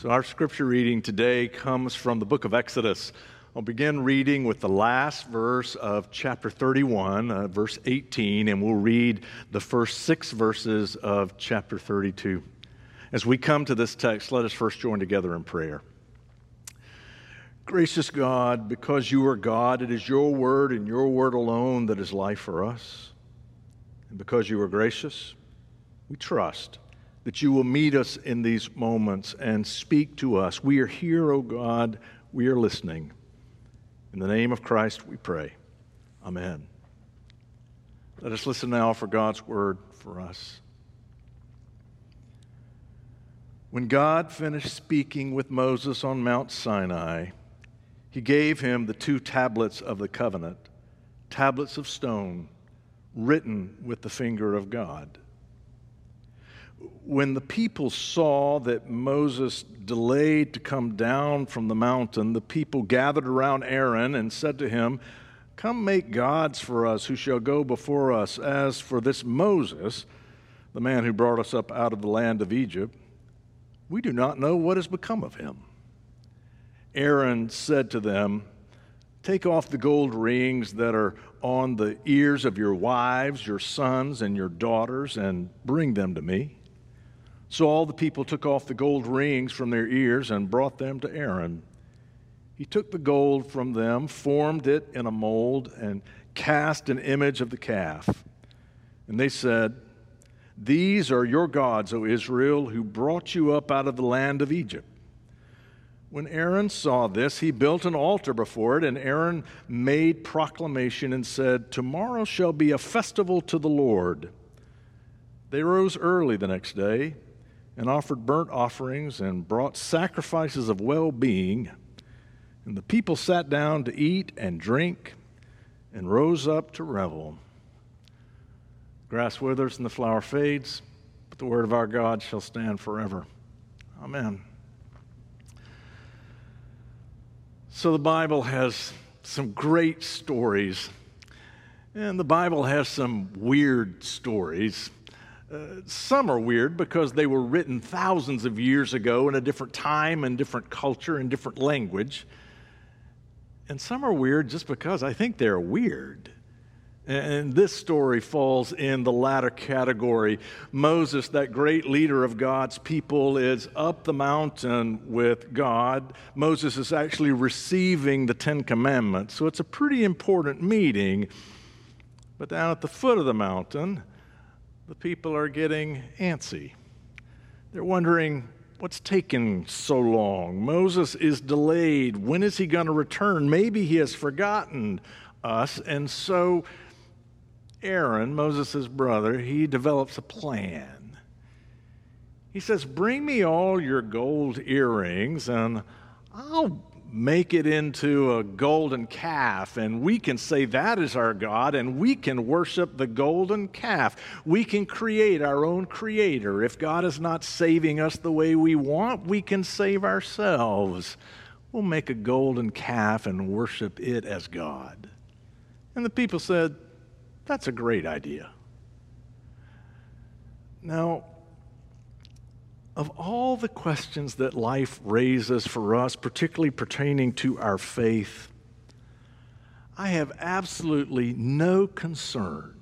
So, our scripture reading today comes from the book of Exodus. I'll begin reading with the last verse of chapter 31, uh, verse 18, and we'll read the first six verses of chapter 32. As we come to this text, let us first join together in prayer. Gracious God, because you are God, it is your word and your word alone that is life for us. And because you are gracious, we trust that you will meet us in these moments and speak to us. We are here, O oh God. We are listening. In the name of Christ, we pray. Amen. Let us listen now for God's word for us. When God finished speaking with Moses on Mount Sinai, he gave him the two tablets of the covenant, tablets of stone, written with the finger of God when the people saw that Moses delayed to come down from the mountain, the people gathered around Aaron and said to him, Come make gods for us who shall go before us. As for this Moses, the man who brought us up out of the land of Egypt, we do not know what has become of him. Aaron said to them, Take off the gold rings that are on the ears of your wives, your sons, and your daughters, and bring them to me. So all the people took off the gold rings from their ears and brought them to Aaron. He took the gold from them, formed it in a mold, and cast an image of the calf. And they said, These are your gods, O Israel, who brought you up out of the land of Egypt. When Aaron saw this, he built an altar before it, and Aaron made proclamation and said, Tomorrow shall be a festival to the Lord. They rose early the next day and offered burnt offerings and brought sacrifices of well being. And the people sat down to eat and drink and rose up to revel. Grass withers and the flower fades, but the word of our God shall stand forever. Amen. So the Bible has some great stories, and the Bible has some weird stories. Some are weird because they were written thousands of years ago in a different time and different culture and different language. And some are weird just because I think they're weird. And this story falls in the latter category. Moses, that great leader of God's people, is up the mountain with God. Moses is actually receiving the Ten Commandments. So it's a pretty important meeting. But down at the foot of the mountain, the people are getting antsy. They're wondering, what's taking so long? Moses is delayed. When is he going to return? Maybe he has forgotten us. And so Aaron, Moses' brother, he develops a plan. He says, Bring me all your gold earrings, and I'll make it into a golden calf, and we can say that is our God, and we can worship the golden calf. We can create our own creator. If God is not saving us the way we want, we can save ourselves. We'll make a golden calf and worship it as God. And the people said, That's a great idea. Now, of all the questions that life raises for us, particularly pertaining to our faith, I have absolutely no concern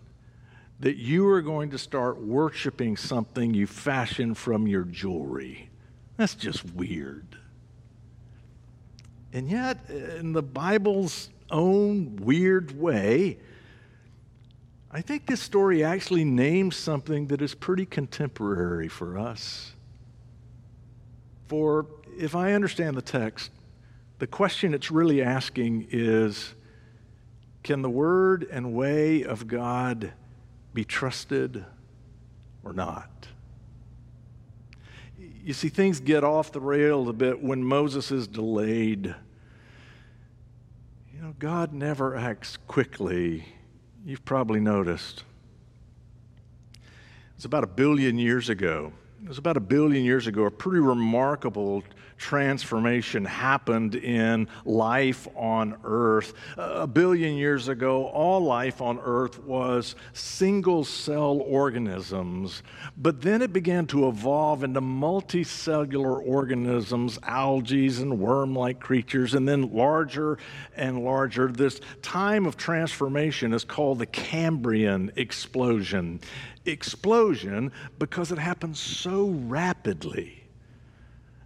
that you are going to start worshiping something you fashion from your jewelry. That's just weird. And yet, in the Bible's own weird way, I think this story actually names something that is pretty contemporary for us. For if I understand the text, the question it's really asking is can the word and way of God be trusted or not? You see, things get off the rails a bit when Moses is delayed. You know, God never acts quickly. You've probably noticed. It's about a billion years ago. It was about a billion years ago, a pretty remarkable transformation happened in life on earth. A billion years ago, all life on earth was single cell organisms, but then it began to evolve into multicellular organisms, algae and worm like creatures, and then larger and larger. This time of transformation is called the Cambrian explosion. Explosion because it happens so rapidly.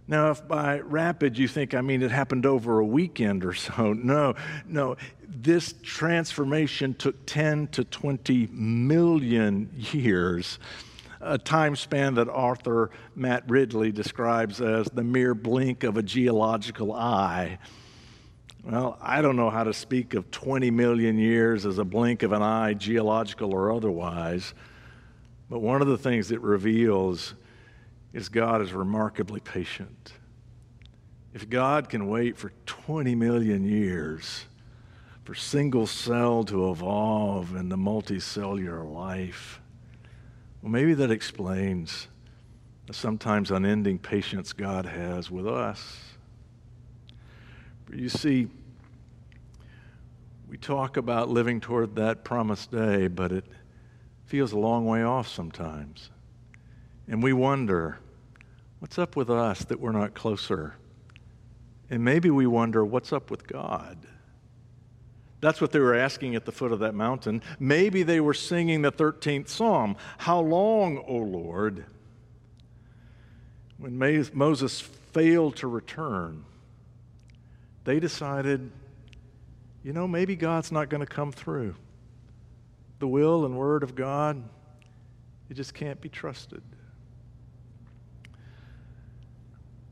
Now, if by rapid you think, I mean, it happened over a weekend or so, no, no. This transformation took 10 to 20 million years, a time span that author Matt Ridley describes as the mere blink of a geological eye. Well, I don't know how to speak of 20 million years as a blink of an eye, geological or otherwise, but one of the things it reveals is God is remarkably patient. If God can wait for 20 million years for single cell to evolve into multicellular life, well, maybe that explains the sometimes unending patience God has with us. But you see, we talk about living toward that promised day, but it feels a long way off sometimes. And we wonder, what's up with us that we're not closer? And maybe we wonder, what's up with God? That's what they were asking at the foot of that mountain. Maybe they were singing the 13th Psalm How long, O Lord? When Moses failed to return, they decided, you know, maybe God's not going to come through. The will and word of God, it just can't be trusted.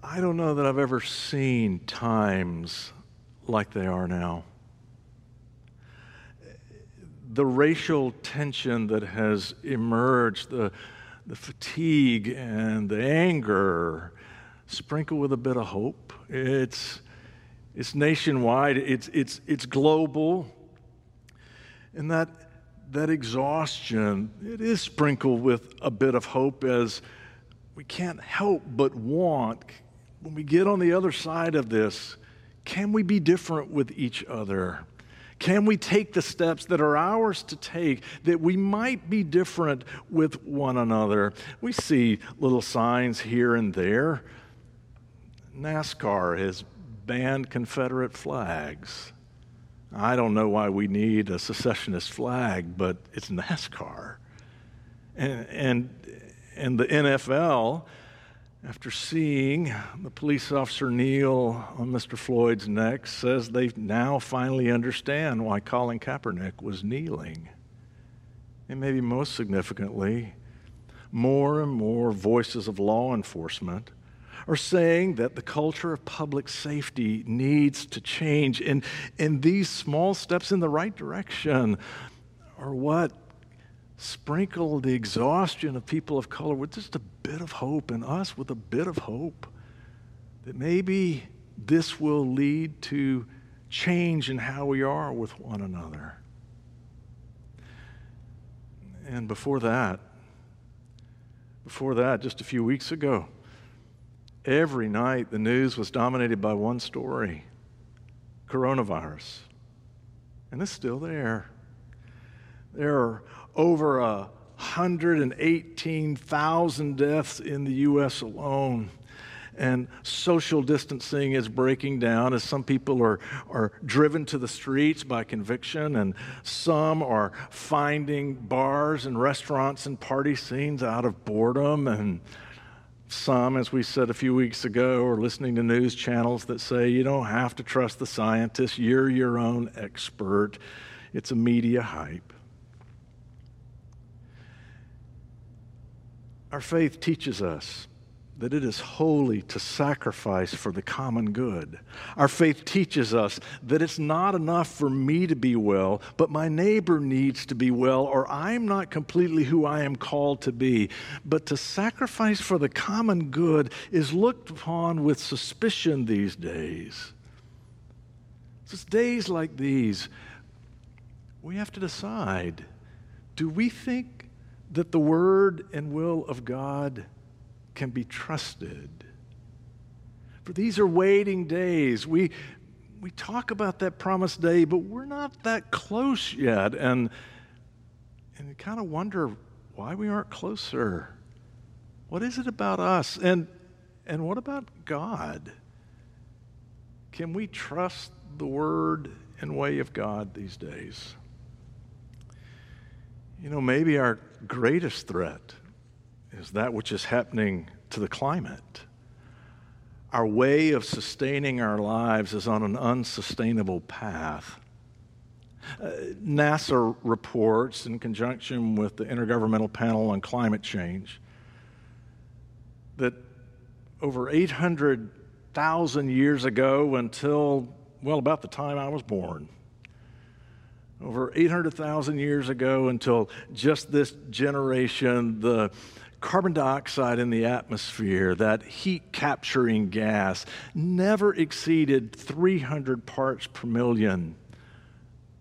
I don't know that I've ever seen times like they are now. The racial tension that has emerged, the, the fatigue and the anger, sprinkled with a bit of hope. It's, it's nationwide, it's, it's, it's global. And that, that exhaustion, it is sprinkled with a bit of hope as we can't help but want when we get on the other side of this, can we be different with each other? Can we take the steps that are ours to take that we might be different with one another? We see little signs here and there. NASCAR has banned Confederate flags. I don't know why we need a secessionist flag, but it's NASCAR. And, and, and the NFL after seeing the police officer kneel on Mr. Floyd's neck, says they now finally understand why Colin Kaepernick was kneeling. And maybe most significantly, more and more voices of law enforcement are saying that the culture of public safety needs to change. And, and these small steps in the right direction are what sprinkle the exhaustion of people of color with just a bit of hope, and us with a bit of hope that maybe this will lead to change in how we are with one another. And before that, before that, just a few weeks ago, every night the news was dominated by one story coronavirus. And it's still there. There are over a 118,000 deaths in the U.S. alone. And social distancing is breaking down as some people are, are driven to the streets by conviction, and some are finding bars and restaurants and party scenes out of boredom. And some, as we said a few weeks ago, are listening to news channels that say you don't have to trust the scientists, you're your own expert. It's a media hype. Our faith teaches us that it is holy to sacrifice for the common good. Our faith teaches us that it's not enough for me to be well, but my neighbor needs to be well, or I'm not completely who I am called to be. But to sacrifice for the common good is looked upon with suspicion these days. It's days like these, we have to decide do we think that the Word and will of God can be trusted? For these are waiting days. We, we talk about that promised day, but we're not that close yet. And, and you kind of wonder why we aren't closer. What is it about us? And, and what about God? Can we trust the word and way of God these days? You know, maybe our greatest threat is that which is happening to the climate. Our way of sustaining our lives is on an unsustainable path. Uh, NASA reports, in conjunction with the Intergovernmental Panel on Climate Change, that over 800,000 years ago, until, well, about the time I was born, over 800,000 years ago until just this generation, the carbon dioxide in the atmosphere, that heat capturing gas, never exceeded 300 parts per million.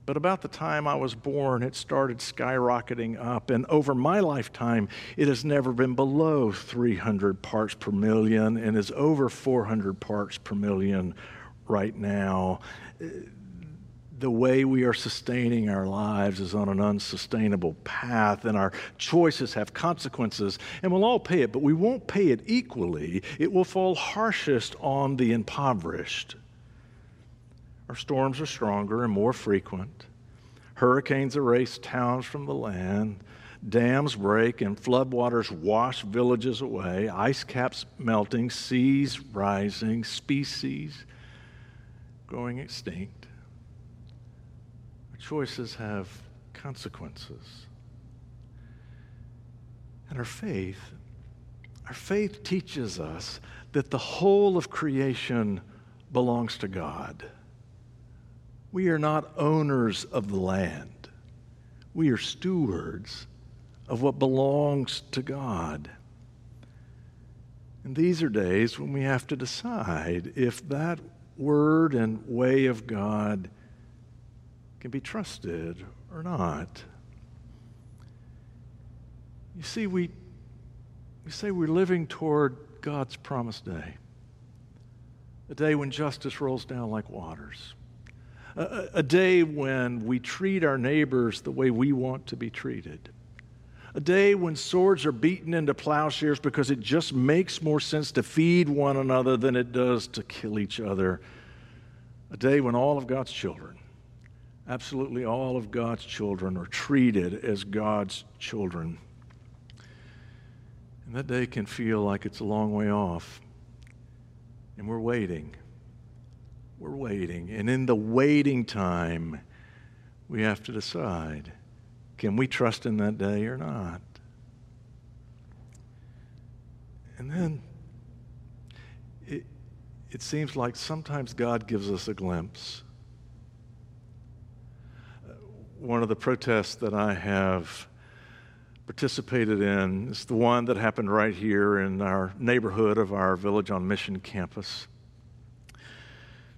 But about the time I was born, it started skyrocketing up. And over my lifetime, it has never been below 300 parts per million and is over 400 parts per million right now the way we are sustaining our lives is on an unsustainable path, and our choices have consequences, and we'll all pay it, but we won't pay it equally. It will fall harshest on the impoverished. Our storms are stronger and more frequent. Hurricanes erase towns from the land. Dams break and floodwaters wash villages away. Ice caps melting, seas rising, species going extinct choices have consequences. And our faith, our faith teaches us that the whole of creation belongs to God. We are not owners of the land. We are stewards of what belongs to God. And these are days when we have to decide if that word and way of God can be trusted or not. You see, we, we say we're living toward God's promised day, a day when justice rolls down like waters, a, a day when we treat our neighbors the way we want to be treated. A day when swords are beaten into plowshares because it just makes more sense to feed one another than it does to kill each other. A day when all of God's children absolutely all of God's children are treated as God's children. And that day can feel like it's a long way off. And we're waiting. We're waiting. And in the waiting time, we have to decide can we trust in that day or not? And then it, it seems like sometimes God gives us a glimpse one of the protests that I have participated in is the one that happened right here in our neighborhood of our Village on Mission campus.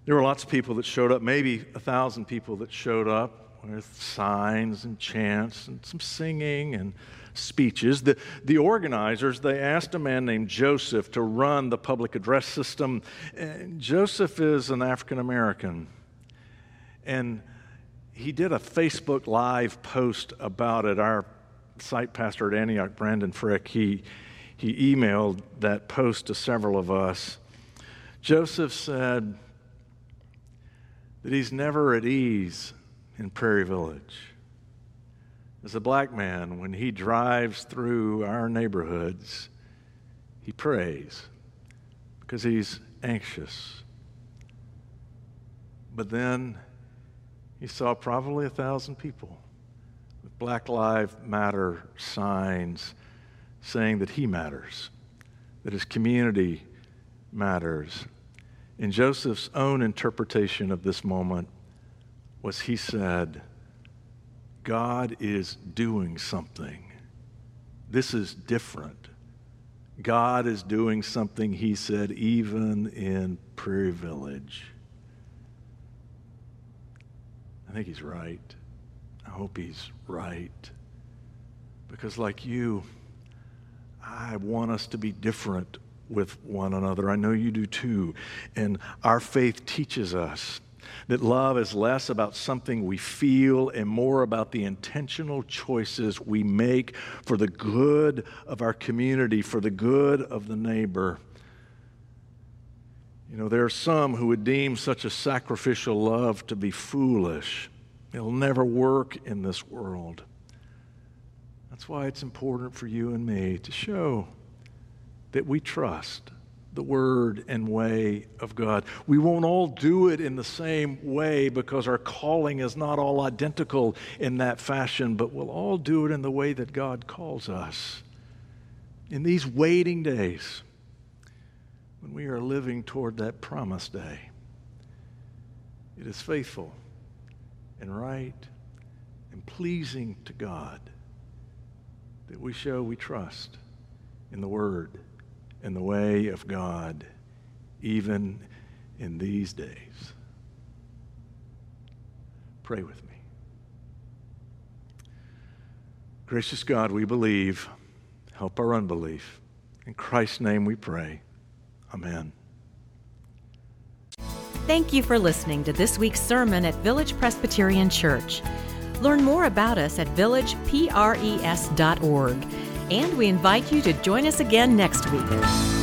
There were lots of people that showed up, maybe a thousand people that showed up with signs and chants and some singing and speeches. The, the organizers, they asked a man named Joseph to run the public address system. And Joseph is an African American. And he did a Facebook Live post about it. Our site pastor at Antioch, Brandon Frick, he, he emailed that post to several of us. Joseph said that he's never at ease in Prairie Village. As a black man, when he drives through our neighborhoods, he prays because he's anxious. But then he saw probably a thousand people with Black Lives Matter signs saying that he matters, that his community matters. In Joseph's own interpretation of this moment was he said, God is doing something. This is different. God is doing something, he said, even in Prairie Village. I think he's right. I hope he's right. Because, like you, I want us to be different with one another. I know you do too. And our faith teaches us that love is less about something we feel and more about the intentional choices we make for the good of our community, for the good of the neighbor. You know, there are some who would deem such a sacrificial love to be foolish. It'll never work in this world. That's why it's important for you and me to show that we trust the word and way of God. We won't all do it in the same way because our calling is not all identical in that fashion, but we'll all do it in the way that God calls us. In these waiting days, when we are living toward that promised day, it is faithful and right and pleasing to God that we show we trust in the Word and the way of God, even in these days. Pray with me. Gracious God, we believe. Help our unbelief. In Christ's name we pray. Amen. Thank you for listening to this week's sermon at Village Presbyterian Church. Learn more about us at villagepres.org, and we invite you to join us again next week.